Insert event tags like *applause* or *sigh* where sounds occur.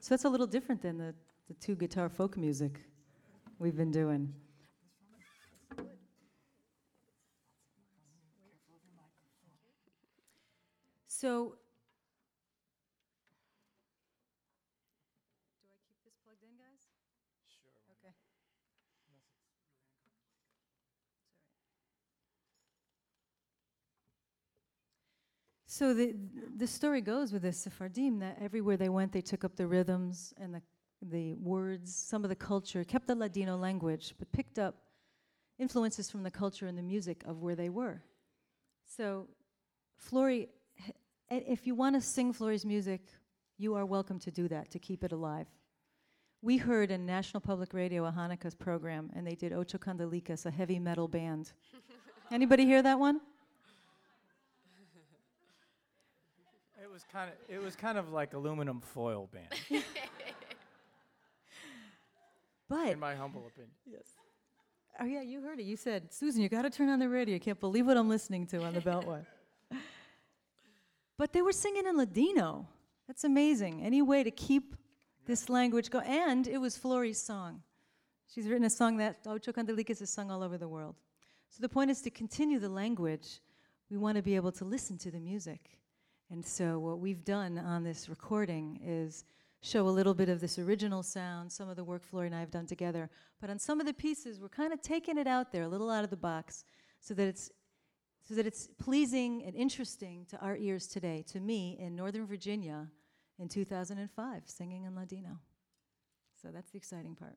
So that's a little different than the, the two guitar folk music we've been doing. So. Do I keep this plugged in, guys? Sure. Okay. So the the story goes with the Sephardim that everywhere they went, they took up the rhythms and the the words, some of the culture, kept the Ladino language, but picked up influences from the culture and the music of where they were. So, Flory, if you want to sing Flory's music, you are welcome to do that to keep it alive. We heard in National Public Radio a Hanukkah program, and they did Ocho Candelitas, a heavy metal band. *laughs* Anybody hear that one? It was kind of it was kind of like aluminum foil band, *laughs* But in my humble opinion. Yes. Oh yeah, you heard it. You said, Susan, you got to turn on the radio. You can't believe what I'm listening to on the Beltway. *laughs* but they were singing in Ladino. That's amazing. Any way to keep this language go? And it was Flory's song. She's written a song that Ocho Candelitas is sung all over the world. So the point is to continue the language. We want to be able to listen to the music. And so what we've done on this recording is show a little bit of this original sound, some of the work Flory and I have done together. But on some of the pieces, we're kind of taking it out there, a little out of the box, so that it's so that it's pleasing and interesting to our ears today, to me in Northern Virginia in 2005, singing in Ladino. So that's the exciting part.